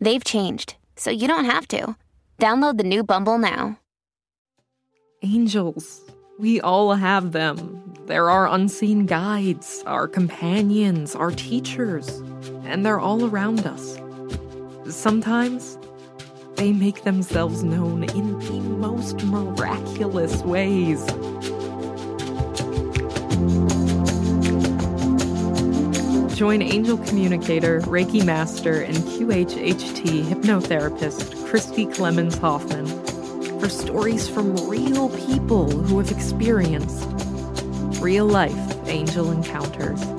They've changed, so you don't have to. Download the new Bumble now. Angels. We all have them. They're our unseen guides, our companions, our teachers, and they're all around us. Sometimes they make themselves known in the most miraculous ways. Join angel communicator, Reiki master, and QHHT hypnotherapist Christy Clemens Hoffman for stories from real people who have experienced real life angel encounters.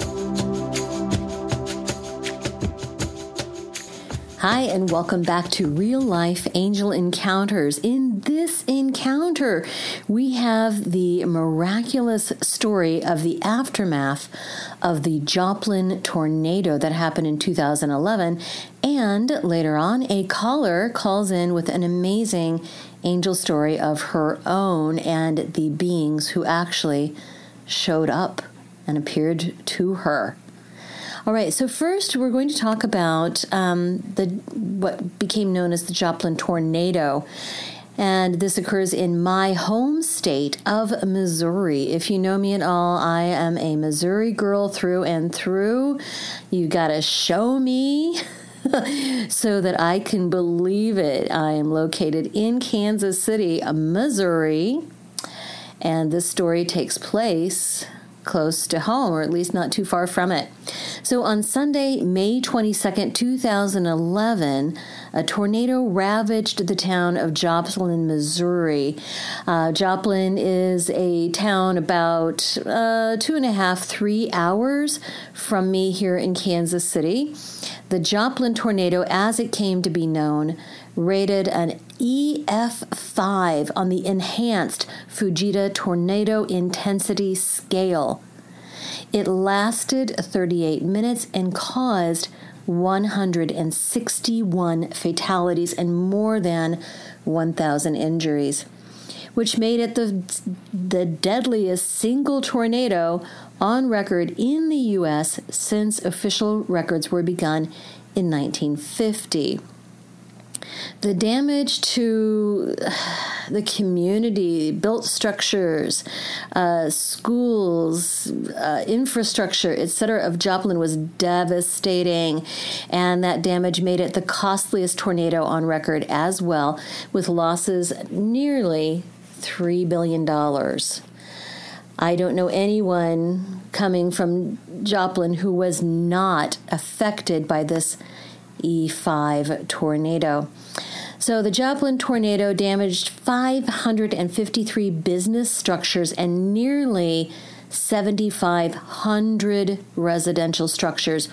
Hi, and welcome back to Real Life Angel Encounters. In this encounter, we have the miraculous story of the aftermath of the Joplin tornado that happened in 2011. And later on, a caller calls in with an amazing angel story of her own and the beings who actually showed up and appeared to her. All right, so first we're going to talk about um, the what became known as the Joplin tornado. And this occurs in my home state of Missouri. If you know me at all, I am a Missouri girl through and through. You got to show me so that I can believe it. I am located in Kansas City, Missouri. And this story takes place close to home, or at least not too far from it. So on Sunday, May 22nd, 2011, a tornado ravaged the town of Joplin, Missouri. Uh, Joplin is a town about uh, two and a half, three hours from me here in Kansas City. The Joplin tornado, as it came to be known, rated an EF5 on the enhanced Fujita tornado intensity scale. It lasted 38 minutes and caused 161 fatalities and more than 1,000 injuries, which made it the, the deadliest single tornado on record in the U.S. since official records were begun in 1950 the damage to the community, built structures, uh, schools, uh, infrastructure, etc., of Joplin was devastating. And that damage made it the costliest tornado on record as well, with losses nearly $3 billion. I don't know anyone coming from Joplin who was not affected by this E5 tornado. So the Joplin tornado damaged 553 business structures and nearly 7,500 residential structures.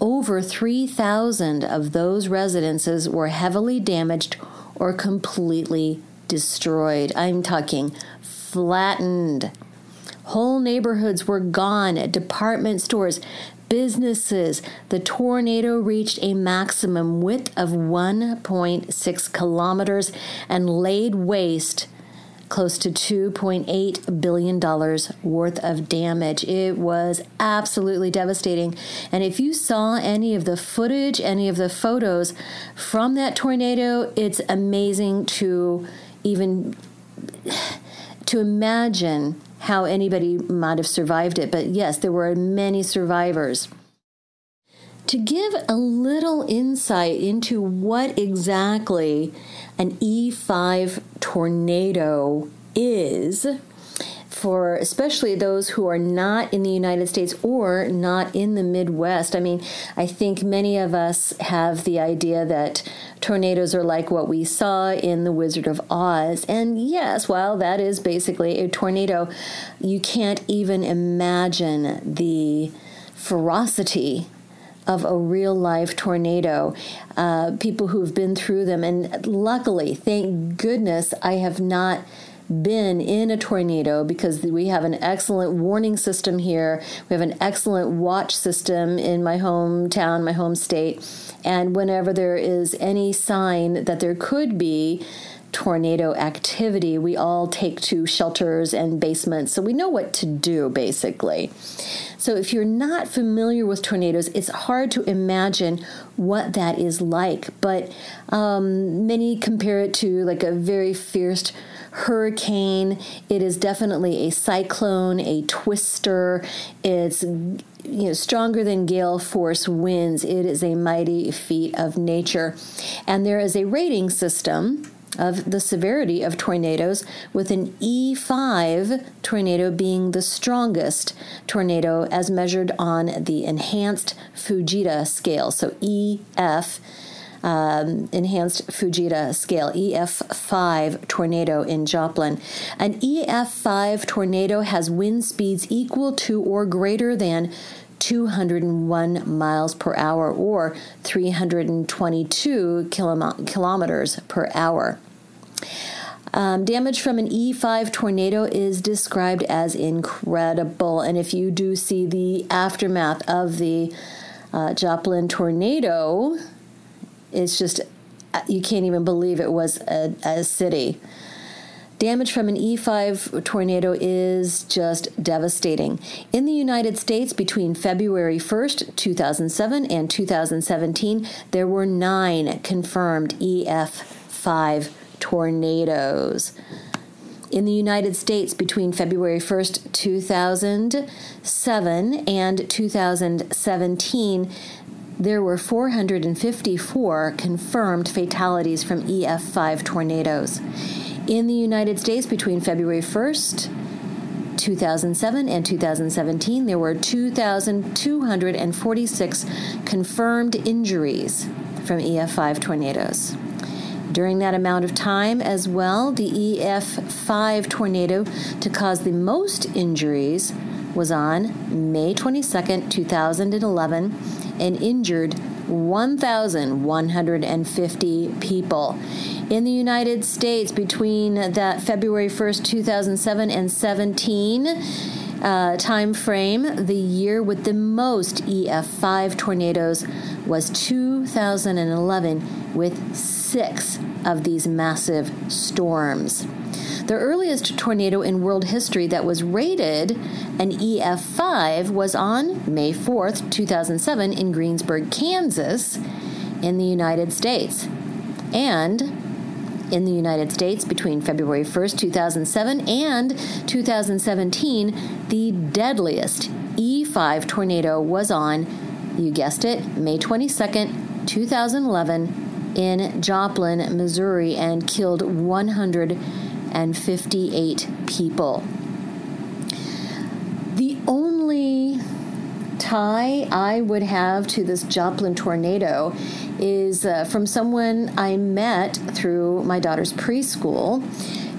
Over 3,000 of those residences were heavily damaged or completely destroyed. I'm talking flattened. Whole neighborhoods were gone, department stores, businesses. The tornado reached a maximum width of 1.6 kilometers and laid waste close to $2.8 billion worth of damage. It was absolutely devastating. And if you saw any of the footage, any of the photos from that tornado, it's amazing to even to imagine how anybody might have survived it. But yes, there were many survivors. To give a little insight into what exactly an E5 tornado is, for especially those who are not in the United States or not in the Midwest. I mean, I think many of us have the idea that tornadoes are like what we saw in The Wizard of Oz. And yes, while that is basically a tornado, you can't even imagine the ferocity of a real life tornado, uh, people who've been through them. And luckily, thank goodness, I have not been in a tornado because we have an excellent warning system here. We have an excellent watch system in my hometown, my home state. And whenever there is any sign that there could be, tornado activity, we all take to shelters and basements. So we know what to do, basically. So if you're not familiar with tornadoes, it's hard to imagine what that is like. But um, many compare it to like a very fierce hurricane. It is definitely a cyclone, a twister. It's you know stronger than gale force winds. It is a mighty feat of nature, and there is a rating system of the severity of tornadoes, with an E5 tornado being the strongest tornado as measured on the enhanced Fujita scale. So EF. Um, enhanced Fujita scale, EF5 tornado in Joplin. An EF5 tornado has wind speeds equal to or greater than 201 miles per hour or 322 kilometers per hour. Um, damage from an E5 tornado is described as incredible. And if you do see the aftermath of the uh, Joplin tornado, it's just, uh, you can't even believe it was a, a city. Damage from an E5 tornado is just devastating. In the United States, between February 1st, 2007 and 2017, there were nine confirmed EF5 tornadoes. In the United States, between February 1st, 2007 and 2017, there were 454 confirmed fatalities from EF5 tornadoes. In the United States, between February 1st, 2007 and 2017, there were 2,246 confirmed injuries from EF5 tornadoes. During that amount of time, as well, the EF5 tornado to cause the most injuries was on May 22nd, 2011, and injured 1,150 people. In the United States, between that February 1st, 2007 and 17, uh, time frame, the year with the most EF5 tornadoes was 2011, with six of these massive storms. The earliest tornado in world history that was rated an EF5 was on May 4th, 2007, in Greensburg, Kansas, in the United States. And in the United States between February 1st, 2007 and 2017, the deadliest E5 tornado was on, you guessed it, May 22nd, 2011 in Joplin, Missouri, and killed 158 people. The only tie I would have to this Joplin tornado is uh, from someone I met through my daughter's preschool.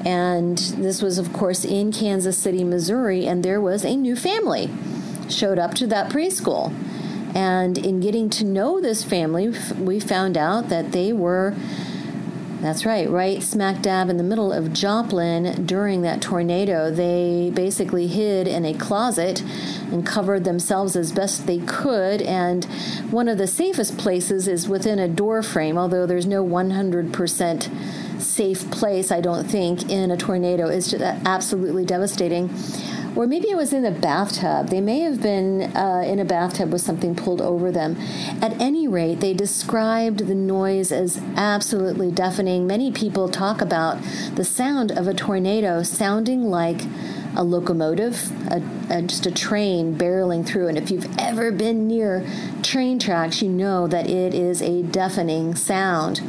And this was, of course, in Kansas City, Missouri, and there was a new family showed up to that preschool. And in getting to know this family, we found out that they were, that's right, right smack dab in the middle of Joplin during that tornado. They basically hid in a closet and covered themselves as best they could. And one of the safest places is within a door frame, although there's no 100% safe place, I don't think, in a tornado. It's just absolutely devastating or maybe it was in a bathtub. They may have been uh, in a bathtub with something pulled over them. At any rate, they described the noise as absolutely deafening. Many people talk about the sound of a tornado sounding like a locomotive, a, a, just a train barreling through. And if you've ever been near train tracks, you know that it is a deafening sound.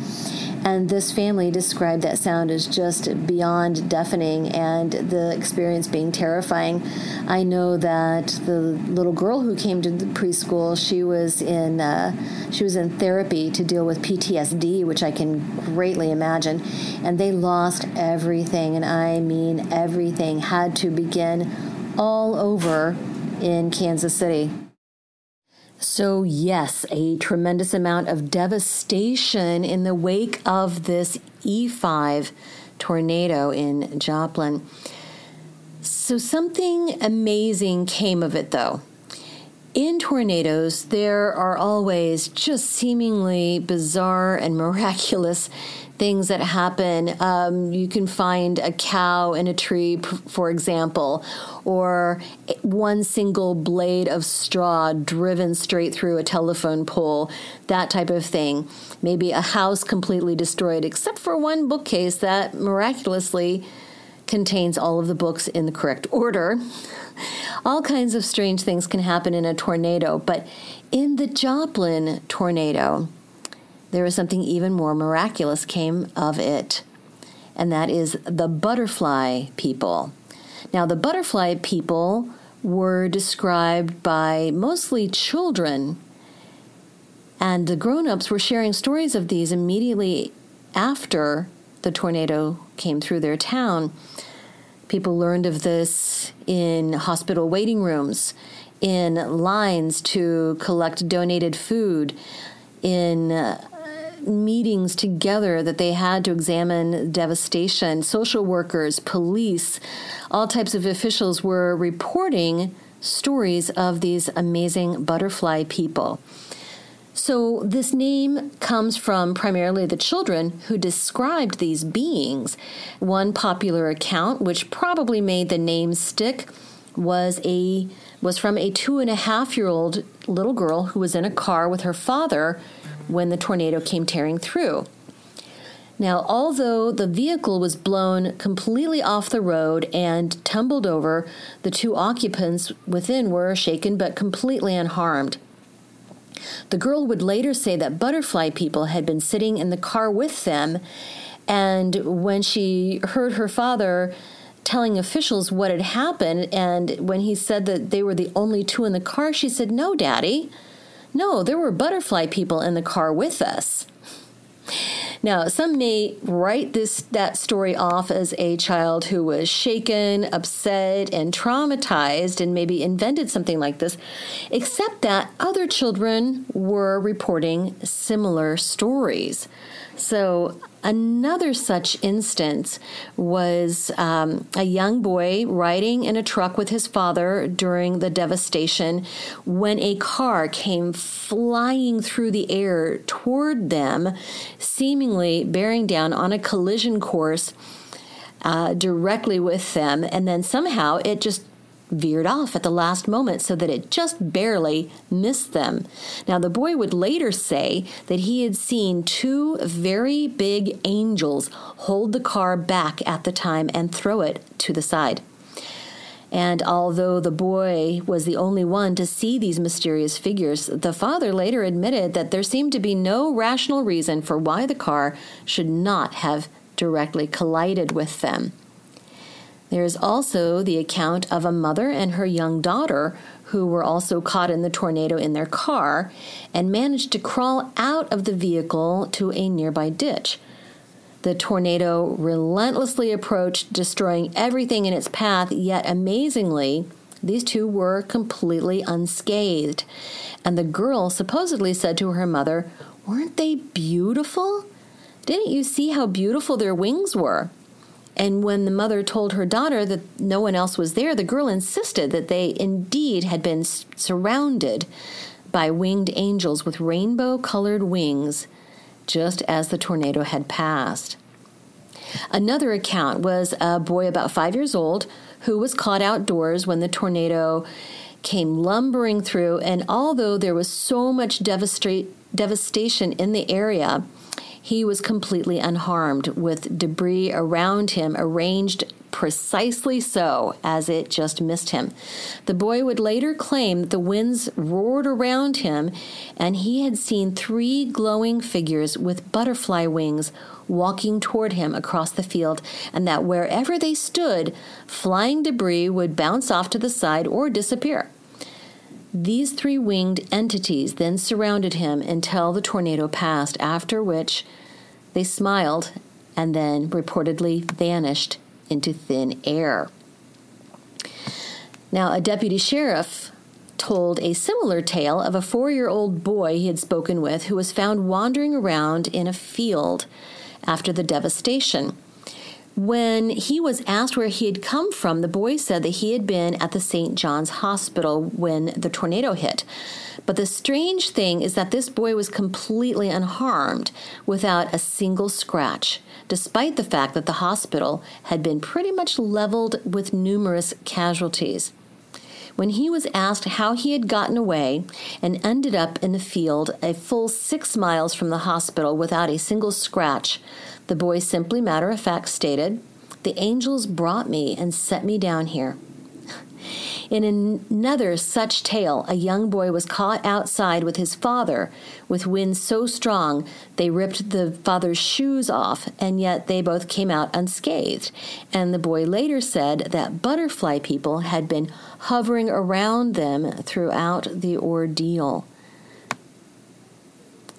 And this family described that sound as just beyond deafening and the experience being terrifying. I know that the little girl who came to the preschool, she was in uh, she was in therapy to deal with PTSD, which I can greatly imagine. And they lost everything, and I mean everything, had to begin all over in Kansas City. So, yes, a tremendous amount of devastation in the wake of this E5 tornado in Joplin. So, something amazing came of it, though. In tornadoes, there are always just seemingly bizarre and miraculous things that happen. Um, you can find a cow in a tree, for example, or one single blade of straw driven straight through a telephone pole, that type of thing. Maybe a house completely destroyed, except for one bookcase that miraculously contains all of the books in the correct order. All kinds of strange things can happen in a tornado, but in the Joplin tornado, there is something even more miraculous came of it, and that is the butterfly people. Now, the butterfly people were described by mostly children, and the grown ups were sharing stories of these immediately after the tornado came through their town. People learned of this in hospital waiting rooms, in lines to collect donated food, in uh, meetings together that they had to examine devastation. Social workers, police, all types of officials were reporting stories of these amazing butterfly people. So, this name comes from primarily the children who described these beings. One popular account, which probably made the name stick, was a was from a two and a half year old little girl who was in a car with her father when the tornado came tearing through. Now, although the vehicle was blown completely off the road and tumbled over, the two occupants within were shaken but completely unharmed. The girl would later say that butterfly people had been sitting in the car with them, and when she heard her father telling officials what had happened, and when he said that they were the only two in the car, she said, No, Daddy. No, there were butterfly people in the car with us. Now, some may write this that story off as a child who was shaken, upset, and traumatized and maybe invented something like this, except that other children were reporting similar stories. So Another such instance was um, a young boy riding in a truck with his father during the devastation when a car came flying through the air toward them, seemingly bearing down on a collision course uh, directly with them. And then somehow it just veered off at the last moment so that it just barely missed them. Now, the boy would later say that he had seen two very big angels hold the car back at the time and throw it to the side. And although the boy was the only one to see these mysterious figures, the father later admitted that there seemed to be no rational reason for why the car should not have directly collided with them. There is also the account of a mother and her young daughter who were also caught in the tornado in their car and managed to crawl out of the vehicle to a nearby ditch. The tornado relentlessly approached, destroying everything in its path, yet amazingly, these two were completely unscathed. And the girl supposedly said to her mother, Weren't they beautiful? Didn't you see how beautiful their wings were? And when the mother told her daughter that no one else was there, the girl insisted that they indeed had been surrounded by winged angels with rainbow colored wings, just as the tornado had passed. Another account was a boy about five years old who was caught outdoors when the tornado came lumbering through, and although there was so much devastation in the area, he was completely unharmed, with debris around him arranged precisely so as it just missed him. The boy would later claim that the winds roared around him and he had seen three glowing figures with butterfly wings walking toward him across the field, and that wherever they stood, flying debris would bounce off to the side or disappear. These three winged entities then surrounded him until the tornado passed, after which they smiled and then reportedly vanished into thin air. Now, a deputy sheriff told a similar tale of a four year old boy he had spoken with who was found wandering around in a field after the devastation. When he was asked where he had come from, the boy said that he had been at the St. John's Hospital when the tornado hit. But the strange thing is that this boy was completely unharmed without a single scratch, despite the fact that the hospital had been pretty much leveled with numerous casualties. When he was asked how he had gotten away and ended up in the field a full six miles from the hospital without a single scratch, the boy simply matter of fact stated, The angels brought me and set me down here. In another such tale, a young boy was caught outside with his father with winds so strong they ripped the father's shoes off, and yet they both came out unscathed. And the boy later said that butterfly people had been hovering around them throughout the ordeal.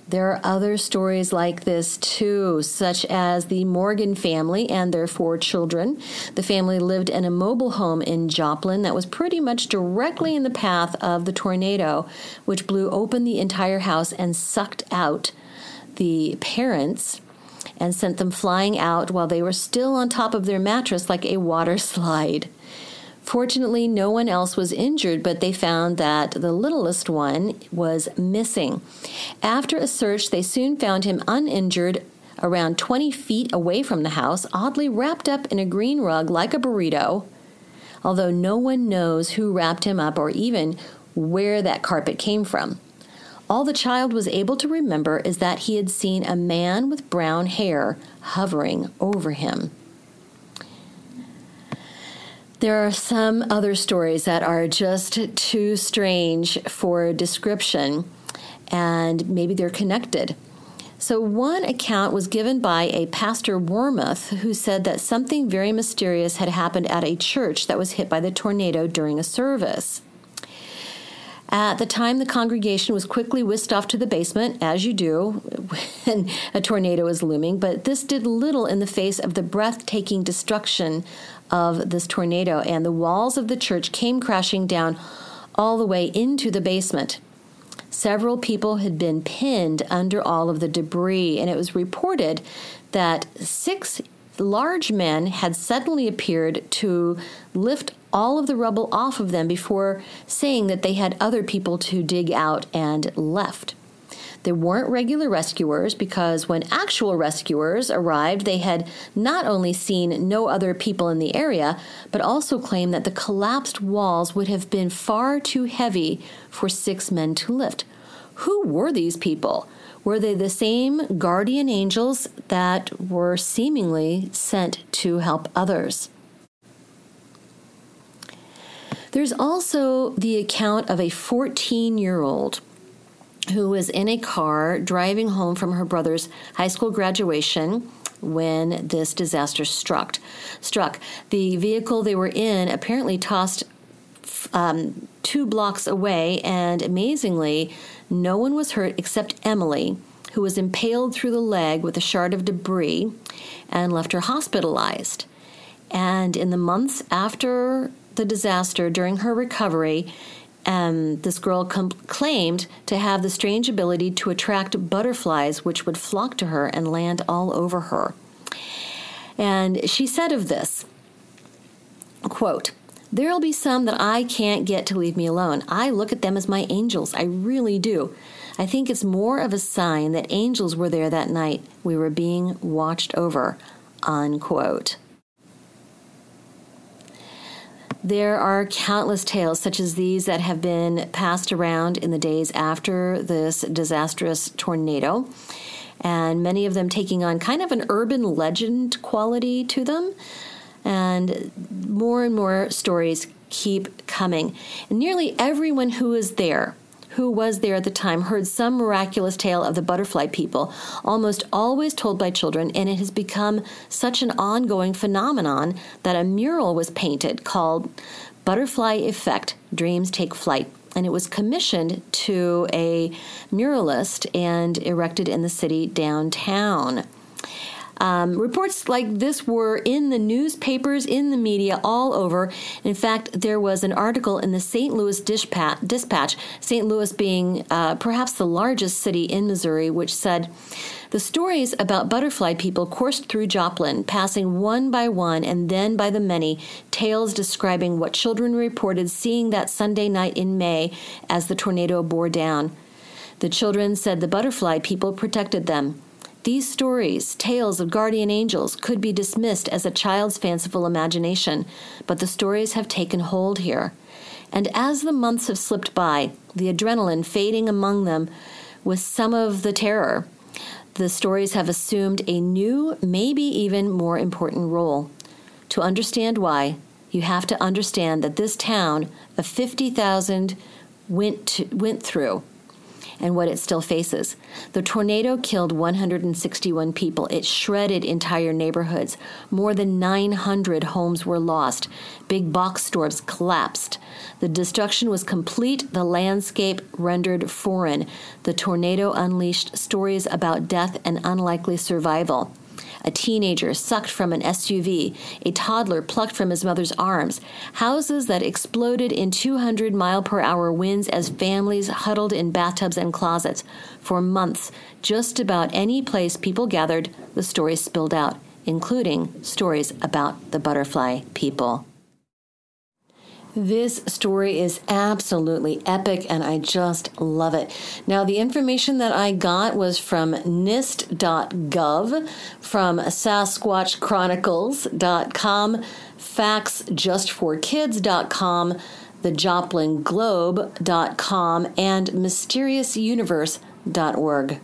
There are other stories like this too, such as the Morgan family and their four children. The family lived in a mobile home in Joplin that was pretty much directly in the path of the tornado, which blew open the entire house and sucked out the parents and sent them flying out while they were still on top of their mattress like a water slide. Fortunately, no one else was injured, but they found that the littlest one was missing. After a search, they soon found him uninjured around 20 feet away from the house, oddly wrapped up in a green rug like a burrito, although no one knows who wrapped him up or even where that carpet came from. All the child was able to remember is that he had seen a man with brown hair hovering over him. There are some other stories that are just too strange for description, and maybe they're connected. So, one account was given by a pastor Wormuth who said that something very mysterious had happened at a church that was hit by the tornado during a service. At the time, the congregation was quickly whisked off to the basement, as you do when a tornado is looming, but this did little in the face of the breathtaking destruction of this tornado, and the walls of the church came crashing down all the way into the basement. Several people had been pinned under all of the debris, and it was reported that six large men had suddenly appeared to lift all of the rubble off of them before saying that they had other people to dig out and left. They weren't regular rescuers because when actual rescuers arrived, they had not only seen no other people in the area, but also claimed that the collapsed walls would have been far too heavy for six men to lift. Who were these people? Were they the same guardian angels that were seemingly sent to help others? There's also the account of a 14 year old who was in a car driving home from her brother's high school graduation when this disaster struck. Struck. The vehicle they were in apparently tossed um, two blocks away, and amazingly, no one was hurt except Emily, who was impaled through the leg with a shard of debris and left her hospitalized. And in the months after the disaster, during her recovery, um, this girl com- claimed to have the strange ability to attract butterflies, which would flock to her and land all over her. And she said of this, quote, There'll be some that I can't get to leave me alone. I look at them as my angels. I really do. I think it's more of a sign that angels were there that night. We were being watched over. Unquote. There are countless tales such as these that have been passed around in the days after this disastrous tornado, and many of them taking on kind of an urban legend quality to them. And more and more stories keep coming. And nearly everyone who is there who was there at the time heard some miraculous tale of the butterfly people, almost always told by children, and it has become such an ongoing phenomenon that a mural was painted called Butterfly Effect Dreams Take Flight. And it was commissioned to a muralist and erected in the city downtown. Um, reports like this were in the newspapers, in the media, all over. In fact, there was an article in the St. Louis Dispatch, St. Louis being uh, perhaps the largest city in Missouri, which said, the stories about butterfly people coursed through Joplin, passing one by one and then by the many, tales describing what children reported seeing that Sunday night in May as the tornado bore down. The children said the butterfly people protected them. These stories, tales of guardian angels, could be dismissed as a child's fanciful imagination, but the stories have taken hold here. And as the months have slipped by, the adrenaline fading among them with some of the terror, the stories have assumed a new, maybe even more important role. To understand why, you have to understand that this town of 50,000 went, went through and what it still faces. The tornado killed 161 people. It shredded entire neighborhoods. More than 900 homes were lost. Big box stores collapsed. The destruction was complete, the landscape rendered foreign. The tornado unleashed stories about death and unlikely survival a teenager sucked from an SUV, a toddler plucked from his mother's arms, houses that exploded in 200 mile per hour winds as families huddled in bathtubs and closets. For months, just about any place people gathered, the stories spilled out, including stories about the butterfly people. This story is absolutely epic and I just love it. Now, the information that I got was from NIST.gov, from SasquatchChronicles.com, FactsJustForKids.com, TheJoplinGlobe.com, and MysteriousUniverse.org.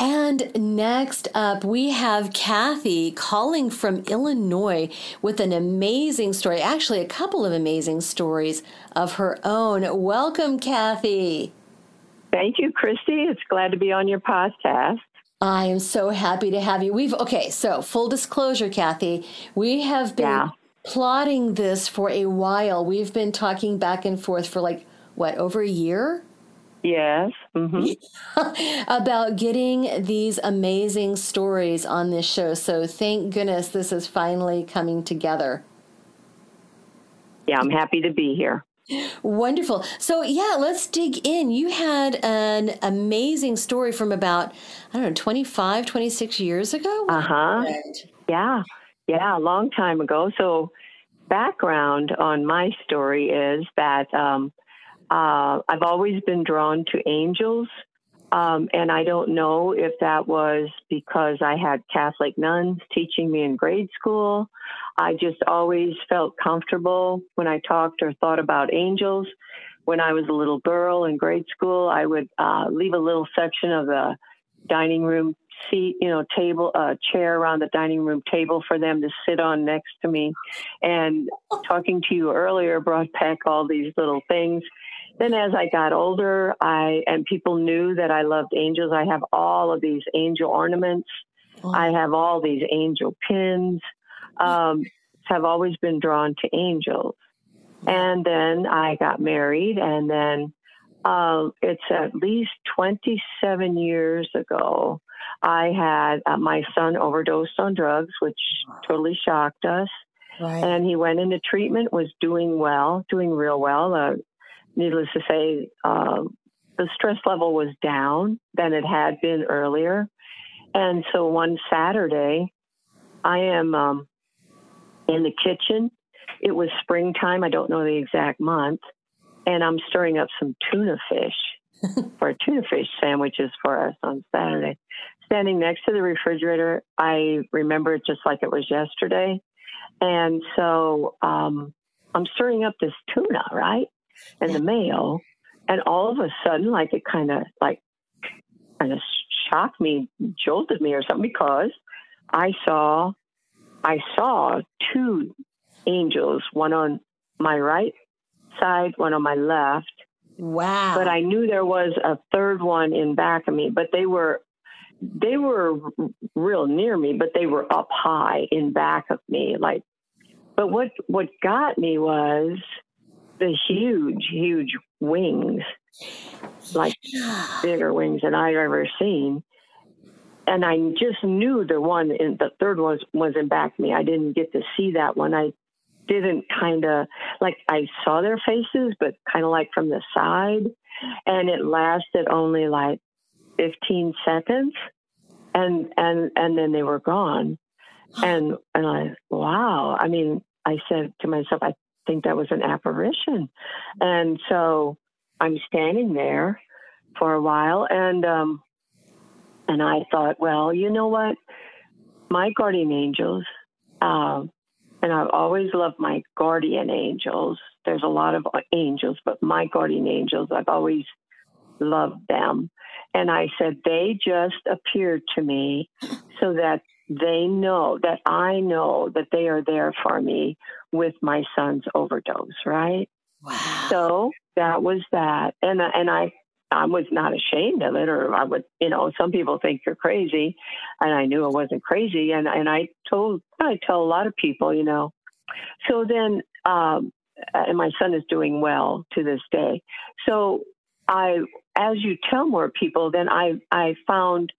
And next up, we have Kathy calling from Illinois with an amazing story, actually, a couple of amazing stories of her own. Welcome, Kathy. Thank you, Christy. It's glad to be on your podcast. I am so happy to have you. We've, okay, so full disclosure, Kathy, we have been yeah. plotting this for a while. We've been talking back and forth for like, what, over a year? Yes. Mm-hmm. about getting these amazing stories on this show. So thank goodness this is finally coming together. Yeah, I'm happy to be here. Wonderful. So, yeah, let's dig in. You had an amazing story from about, I don't know, 25, 26 years ago? Uh huh. Yeah. Yeah, a long time ago. So, background on my story is that um, uh, I've always been drawn to angels. Um, and I don't know if that was because I had Catholic nuns teaching me in grade school. I just always felt comfortable when I talked or thought about angels. When I was a little girl in grade school, I would uh, leave a little section of the dining room seat, you know, table, a uh, chair around the dining room table for them to sit on next to me. And talking to you earlier brought back all these little things then as I got older, I and people knew that I loved angels. I have all of these angel ornaments. Oh. I have all these angel pins. Um, have always been drawn to angels. And then I got married, and then uh, it's at least 27 years ago. I had uh, my son overdosed on drugs, which totally shocked us. Right. And he went into treatment, was doing well, doing real well. Uh, needless to say, uh, the stress level was down than it had been earlier. And so one Saturday, I am um, in the kitchen. It was springtime. I don't know the exact month. And I'm stirring up some tuna fish for tuna fish sandwiches for us on Saturday. Standing next to the refrigerator, I remember it just like it was yesterday. And so um, I'm stirring up this tuna, right? And the mail. And all of a sudden, like it kind of like kind of shocked me, jolted me or something because I saw I saw two angels, one on my right side, one on my left. Wow. But I knew there was a third one in back of me, but they were they were real near me, but they were up high in back of me like but what what got me was the huge, huge wings, like bigger wings than I've ever seen. and I just knew the one in the third one was, was in back of me. I didn't get to see that one. I didn't kind of like I saw their faces, but kind of like from the side, and it lasted only like 15 seconds, and and and then they were gone, and and I wow. I mean, I said to myself, I think that was an apparition, and so I'm standing there for a while, and um, and I thought, well, you know what, my guardian angels. Um, and I've always loved my guardian angels. There's a lot of angels, but my guardian angels, I've always loved them. And I said, they just appeared to me so that they know that I know that they are there for me with my son's overdose, right? Wow. So that was that. And, and I I was not ashamed of it, or I would, you know, some people think you're crazy, and I knew I wasn't crazy, and and I told I tell a lot of people, you know. So then, um, and my son is doing well to this day. So I, as you tell more people, then I I found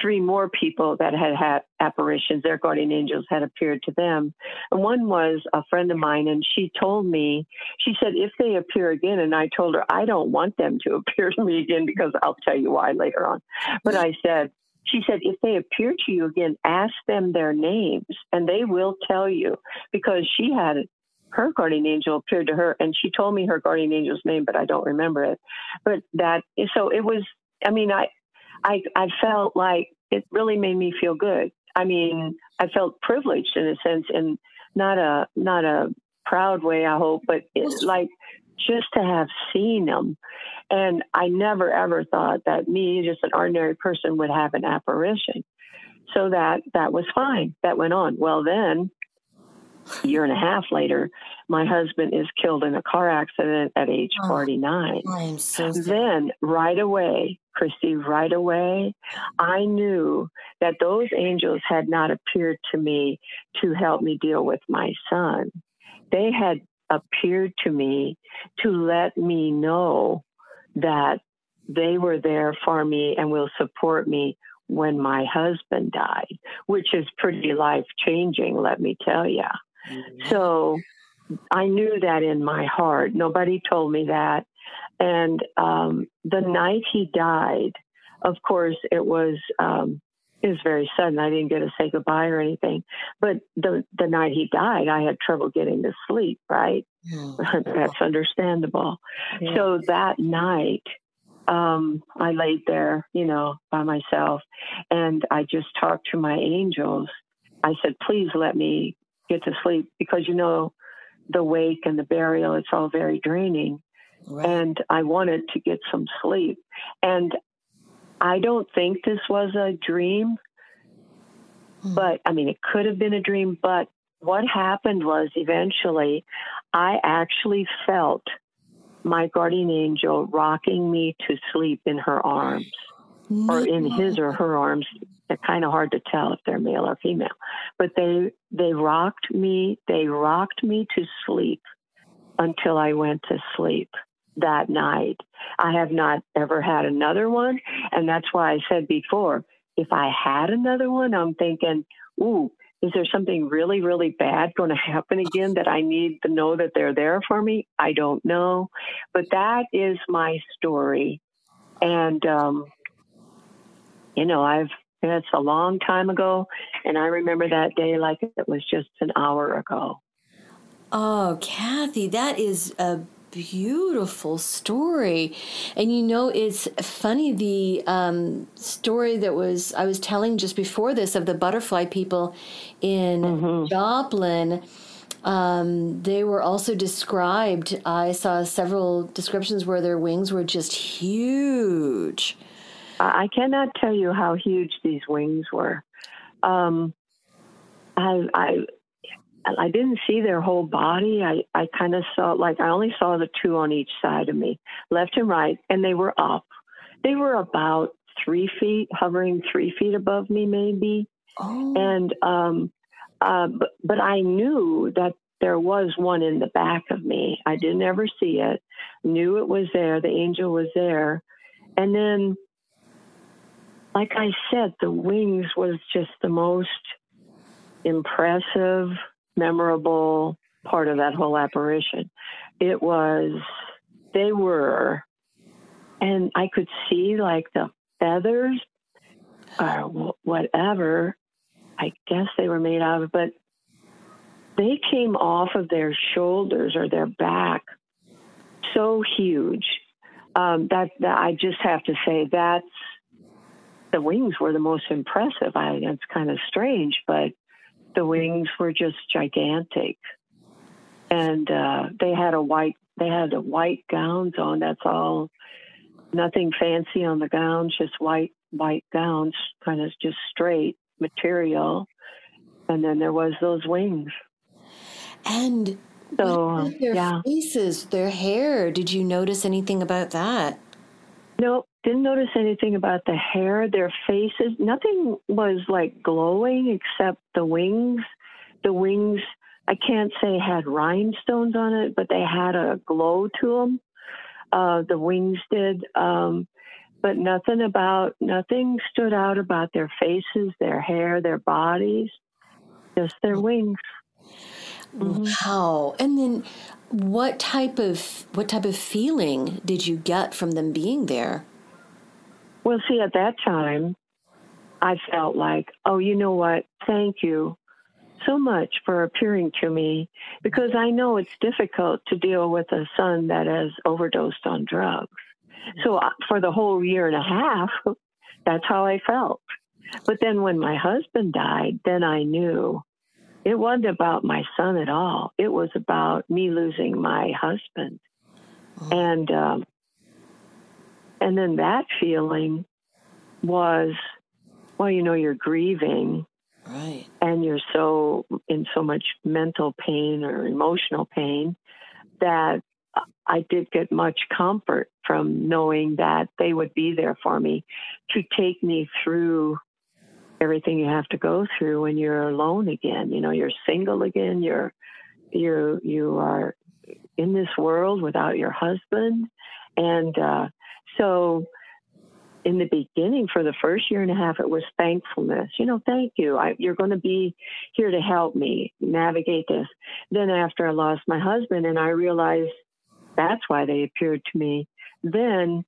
three more people that had had apparitions. Their guardian angels had appeared to them. And one was a friend of mine, and she told me, she said, if they appear again, and I told her, I don't want them to appear to me again because I'll tell you why later on. But I said, she said, if they appear to you again, ask them their names, and they will tell you because she had her guardian angel appeared to her and she told me her guardian angel's name but i don't remember it but that so it was i mean i I, I felt like it really made me feel good. I mean, I felt privileged in a sense, and not a not a proud way, I hope, but it's like just to have seen them. And I never ever thought that me, just an ordinary person, would have an apparition. So that that was fine. That went on. Well, then a year and a half later, my husband is killed in a car accident at age oh, 49. I'm so. Then, right away, Christy, right away, I knew that those angels had not appeared to me to help me deal with my son. They had appeared to me to let me know that they were there for me and will support me when my husband died, which is pretty life changing, let me tell you. Mm-hmm. So I knew that in my heart. Nobody told me that. And um, the night he died, of course, it was um, it was very sudden. I didn't get to say goodbye or anything. But the the night he died, I had trouble getting to sleep. Right, that's understandable. Yeah. So that night, um, I laid there, you know, by myself, and I just talked to my angels. I said, "Please let me get to sleep because you know the wake and the burial it's all very draining right. and i wanted to get some sleep and i don't think this was a dream hmm. but i mean it could have been a dream but what happened was eventually i actually felt my guardian angel rocking me to sleep in her arms or in his or her arms. They're kind of hard to tell if they're male or female, but they they rocked me. They rocked me to sleep until I went to sleep that night. I have not ever had another one, and that's why I said before, if I had another one, I'm thinking, ooh. Is there something really, really bad going to happen again that I need to know that they're there for me? I don't know. But that is my story. And um, you know, I've that's a long time ago, and I remember that day like it was just an hour ago. Oh, Kathy, that is a beautiful story. And you know, it's funny the um, story that was I was telling just before this of the butterfly people in mm-hmm. Joplin. Um, they were also described. I saw several descriptions where their wings were just huge. I cannot tell you how huge these wings were. Um, I, I I didn't see their whole body. I, I kind of saw like I only saw the two on each side of me, left and right, and they were up. They were about three feet, hovering three feet above me, maybe. Oh. And um, uh, but, but I knew that there was one in the back of me. I didn't ever see it. Knew it was there. The angel was there, and then like I said, the wings was just the most impressive, memorable part of that whole apparition. It was, they were, and I could see like the feathers or whatever. I guess they were made out of, but they came off of their shoulders or their back so huge um, that, that I just have to say that's the wings were the most impressive. I, it's kind of strange, but the wings were just gigantic, and uh, they had a white they had a white gowns on. That's all. Nothing fancy on the gowns, just white white gowns, kind of just straight material. And then there was those wings. And so their yeah. faces, their hair. Did you notice anything about that? No, didn't notice anything about the hair, their faces. Nothing was like glowing except the wings. The wings, I can't say had rhinestones on it, but they had a glow to them. Uh, the wings did. Um, but nothing about, nothing stood out about their faces, their hair, their bodies, just their wings. Mm-hmm. Wow. And then what type of what type of feeling did you get from them being there? Well, see, at that time, I felt like, oh, you know what? Thank you so much for appearing to me because I know it's difficult to deal with a son that has overdosed on drugs. So uh, for the whole year and a half, that's how I felt. But then when my husband died, then I knew it wasn't about my son at all. It was about me losing my husband. Oh. And um, and then that feeling was, well, you know, you're grieving. Right. And you're so in so much mental pain or emotional pain that I did get much comfort from knowing that they would be there for me to take me through everything you have to go through when you're alone again. You know, you're single again. You're you you are in this world without your husband, and uh, so, in the beginning, for the first year and a half, it was thankfulness. You know, thank you. I, you're going to be here to help me navigate this. Then, after I lost my husband, and I realized that's why they appeared to me, then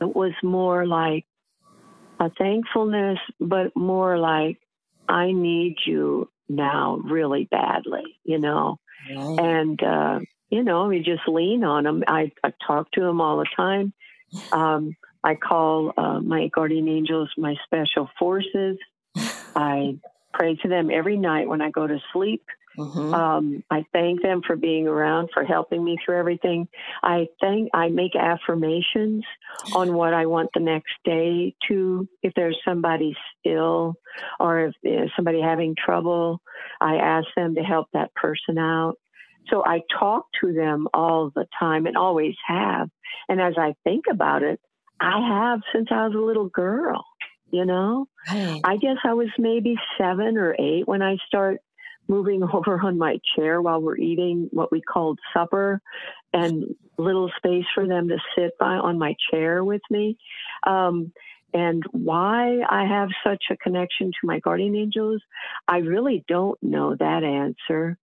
it was more like a thankfulness, but more like, I need you now really badly, you know? Right. And, uh, you know, we just lean on them. I, I talk to them all the time. Um, I call uh, my guardian angels my special forces. I pray to them every night when I go to sleep. Mm-hmm. Um, I thank them for being around, for helping me through everything. I thank, I make affirmations on what I want the next day to. If there's somebody ill or if there's somebody having trouble, I ask them to help that person out. So I talk to them all the time and always have. And as I think about it, I have since I was a little girl, you know? Right. I guess I was maybe seven or eight when I start moving over on my chair while we're eating what we called supper and little space for them to sit by on my chair with me. Um, and why I have such a connection to my guardian angels, I really don't know that answer.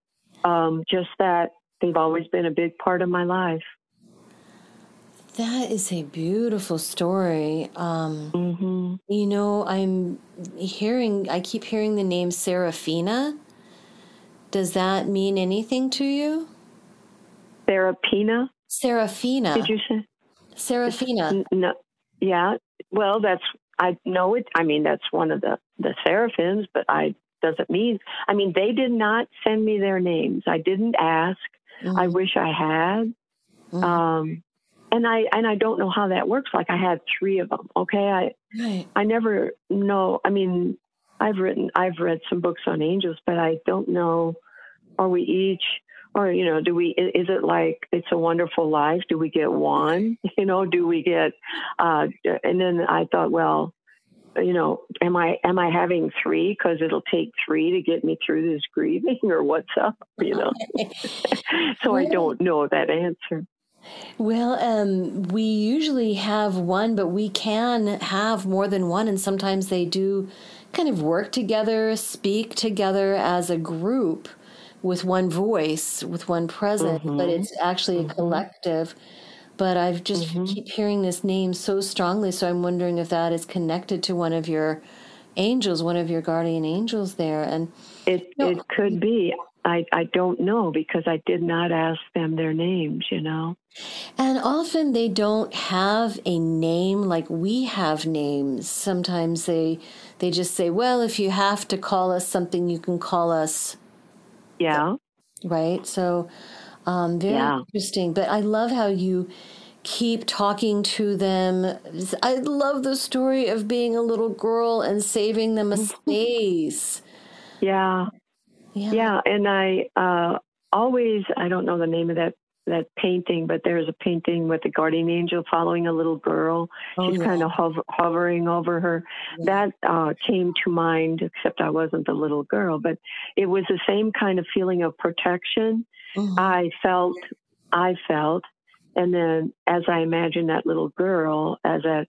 Um, just that they've always been a big part of my life. That is a beautiful story. Um, mm-hmm. You know, I'm hearing, I keep hearing the name Serafina. Does that mean anything to you? Serafina? Serafina. Did you say? Serafina. No. Yeah. Well, that's, I know it. I mean, that's one of the, the seraphims, but I doesn't mean. I mean, they did not send me their names. I didn't ask. Mm-hmm. I wish I had. Mm-hmm. Um, and I and I don't know how that works. Like I had three of them. Okay, I right. I never know. I mean, I've written I've read some books on angels, but I don't know. Are we each? Or you know, do we? Is it like it's a wonderful life? Do we get one? You know, do we get? Uh, and then I thought, well, you know, am I am I having three because it'll take three to get me through this grieving, or what's up? You know, so I don't know that answer. Well, um, we usually have one, but we can have more than one, and sometimes they do kind of work together, speak together as a group with one voice, with one presence, mm-hmm. but it's actually mm-hmm. a collective. But I've just mm-hmm. keep hearing this name so strongly, so I'm wondering if that is connected to one of your angels, one of your guardian angels there, and it you know, it could be. I, I don't know because I did not ask them their names, you know. And often they don't have a name like we have names. Sometimes they they just say, "Well, if you have to call us something, you can call us." Yeah. Right. So, um, very yeah. interesting. But I love how you keep talking to them. I love the story of being a little girl and saving them a space. Yeah. Yeah. yeah and I uh, always, I don't know the name of that that painting, but there's a painting with a guardian angel following a little girl. Oh, She's yeah. kind of hover, hovering over her. Yeah. That uh, came to mind, except I wasn't the little girl, but it was the same kind of feeling of protection. Mm-hmm. I felt, I felt, and then as I imagined that little girl, as that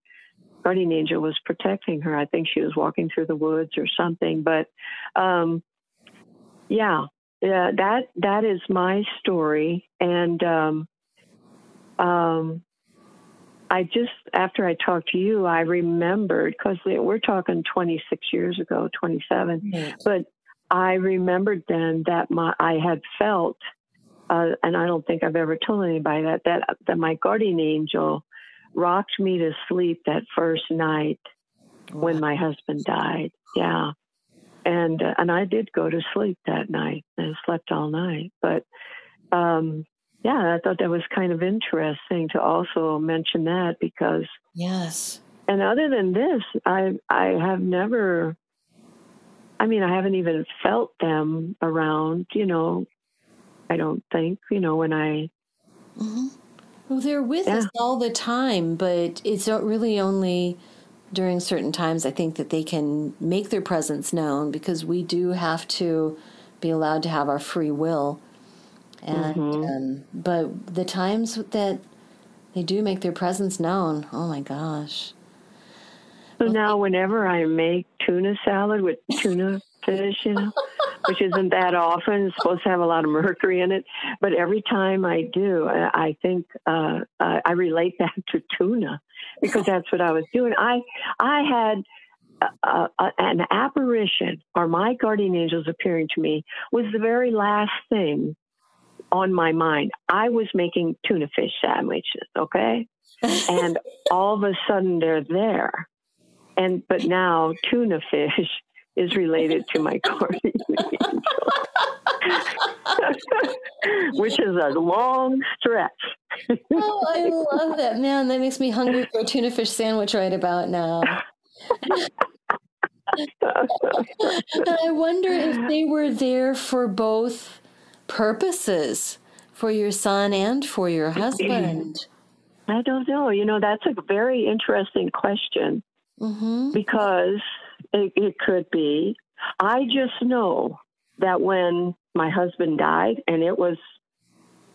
guardian angel was protecting her, I think she was walking through the woods or something. But um, yeah, yeah, that that is my story, and um, um, I just after I talked to you, I remembered because we're talking 26 years ago, 27, mm-hmm. but I remembered then that my I had felt, uh, and I don't think I've ever told anybody that that that my guardian angel rocked me to sleep that first night when my husband died. Yeah and uh, and I did go to sleep that night and slept all night. But um, yeah, I thought that was kind of interesting to also mention that because yes. And other than this, I I have never. I mean, I haven't even felt them around. You know, I don't think. You know, when I. Mm-hmm. Well, they're with yeah. us all the time, but it's really only during certain times, I think that they can make their presence known because we do have to be allowed to have our free will. And mm-hmm. um, but the times that they do make their presence known, oh my gosh. So well, now, whenever I make tuna salad with tuna fish, you know, which isn't that often, it's supposed to have a lot of mercury in it, but every time I do, I think uh, I relate that to tuna because that's what I was doing. I I had uh, uh, an apparition or my guardian angels appearing to me was the very last thing on my mind. I was making tuna fish sandwiches, okay? and all of a sudden they're there. And but now tuna fish is related to my guardian angel. Which is a long stretch. oh, I love that. Man, that makes me hungry for a tuna fish sandwich right about now. and I wonder if they were there for both purposes for your son and for your husband. I don't know. You know, that's a very interesting question mm-hmm. because it, it could be. I just know that when my husband died, and it was,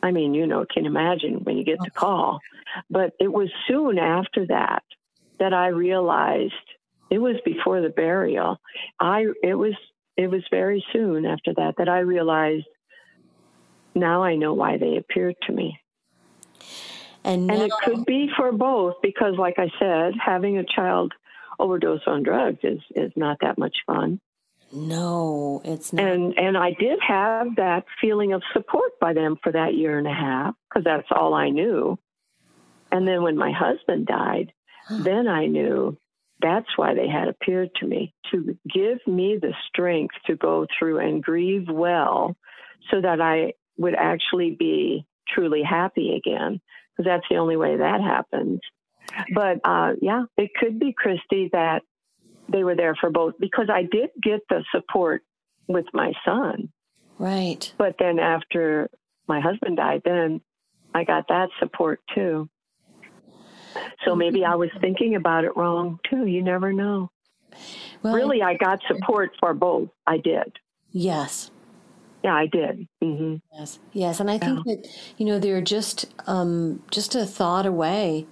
I mean, you know, can imagine when you get the oh. call, but it was soon after that that I realized it was before the burial. I it was it was very soon after that that I realized now I know why they appeared to me. And, now- and it could be for both because, like I said, having a child overdose on drugs is is not that much fun. No, it's not. And and I did have that feeling of support by them for that year and a half because that's all I knew. And then when my husband died, then I knew that's why they had appeared to me to give me the strength to go through and grieve well so that I would actually be truly happy again because that's the only way that happens. But uh, yeah, it could be Christy that they were there for both because I did get the support with my son. Right. But then after my husband died, then I got that support too. So maybe I was thinking about it wrong too. You never know. Well, really, I got support for both. I did. Yes. Yeah, I did. Mm-hmm. Yes, yes, and I think yeah. that you know they're just um, just a thought away.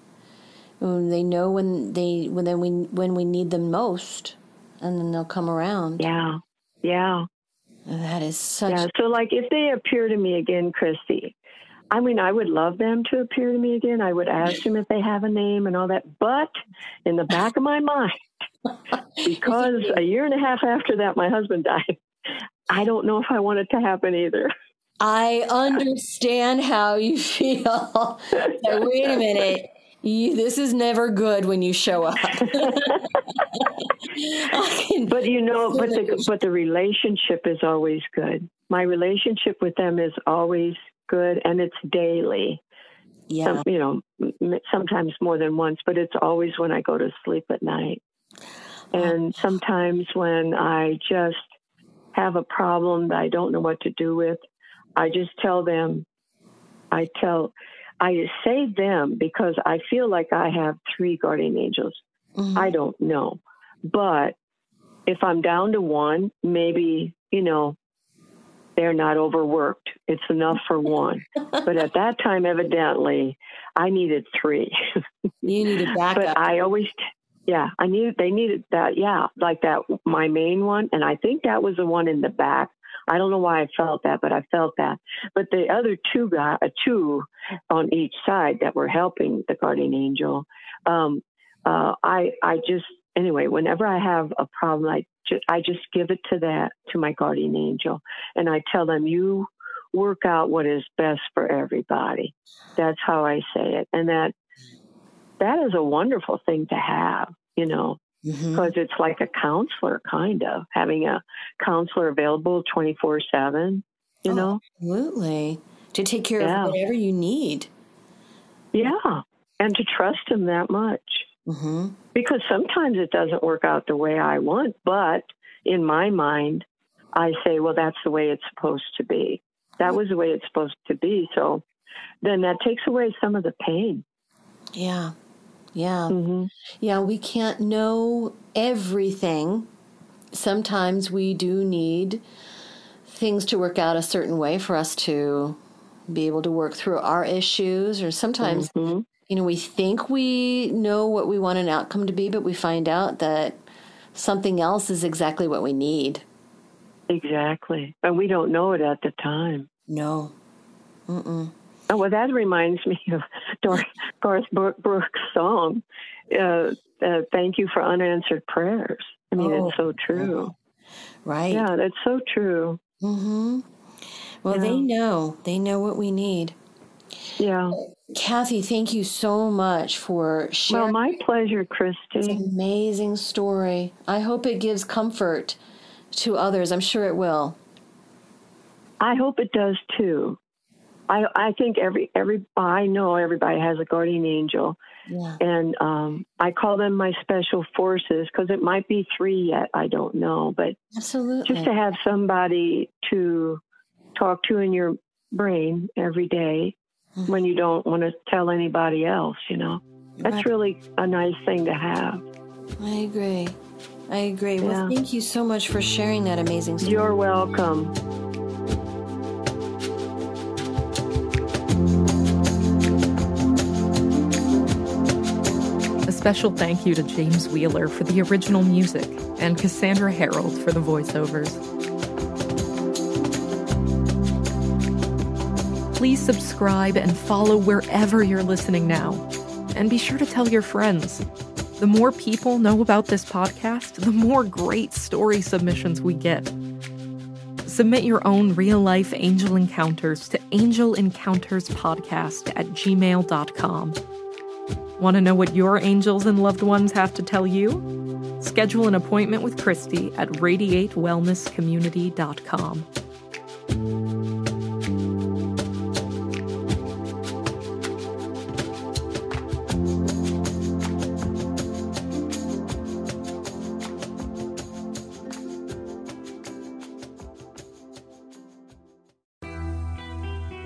Um, they know when they when then we when we need them most, and then they'll come around. Yeah, yeah. That is such. Yeah. So, like, if they appear to me again, Christy, I mean, I would love them to appear to me again. I would ask them if they have a name and all that. But in the back of my mind, because a year and a half after that, my husband died, I don't know if I want it to happen either. I understand how you feel. wait a minute. You, this is never good when you show up. but you know, but the but the relationship is always good. My relationship with them is always good, and it's daily. Yeah, Some, you know, sometimes more than once, but it's always when I go to sleep at night. Uh, and sometimes when I just have a problem that I don't know what to do with, I just tell them, I tell, I say them because I feel like I have three guardian angels. Mm-hmm. I don't know. But if I'm down to one, maybe, you know, they're not overworked. It's enough for one. but at that time, evidently, I needed three. you needed backup. But I always, yeah, I needed, they needed that. Yeah, like that, my main one. And I think that was the one in the back. I don't know why I felt that, but I felt that. But the other two got uh, two on each side that were helping the guardian angel. Um, uh, I I just anyway, whenever I have a problem, I just, I just give it to that to my guardian angel, and I tell them you work out what is best for everybody. That's how I say it, and that that is a wonderful thing to have. You know, because mm-hmm. it's like a counselor, kind of having a counselor available 24 7, you oh, know? Absolutely. To take care yeah. of whatever you need. Yeah. And to trust him that much. Mm-hmm. Because sometimes it doesn't work out the way I want, but in my mind, I say, well, that's the way it's supposed to be. That was the way it's supposed to be. So then that takes away some of the pain. Yeah. Yeah. Mm-hmm. Yeah, we can't know everything. Sometimes we do need things to work out a certain way for us to be able to work through our issues or sometimes mm-hmm. you know we think we know what we want an outcome to be but we find out that something else is exactly what we need exactly and we don't know it at the time no Mm-mm. Oh, well, that reminds me of Garth Brooks' song, uh, uh, Thank You for Unanswered Prayers. I mean, oh, it's so true. Right. Yeah, that's so true. Mm-hmm. Well, yeah. they know. They know what we need. Yeah. Kathy, thank you so much for sharing. Well, my pleasure, Christy. amazing story. I hope it gives comfort to others. I'm sure it will. I hope it does too. I I think every every I know everybody has a guardian angel, yeah. and um, I call them my special forces because it might be three yet. I don't know, but absolutely just to have somebody to talk to in your brain every day mm-hmm. when you don't want to tell anybody else. You know, that's right. really a nice thing to have. I agree. I agree. Yeah. Well, thank you so much for sharing that amazing story. You're welcome. Special thank you to James Wheeler for the original music and Cassandra Harold for the voiceovers. Please subscribe and follow wherever you're listening now. And be sure to tell your friends. The more people know about this podcast, the more great story submissions we get. Submit your own real life angel encounters to angelencounterspodcast at gmail.com. Want to know what your angels and loved ones have to tell you? Schedule an appointment with Christy at radiatewellnesscommunity.com.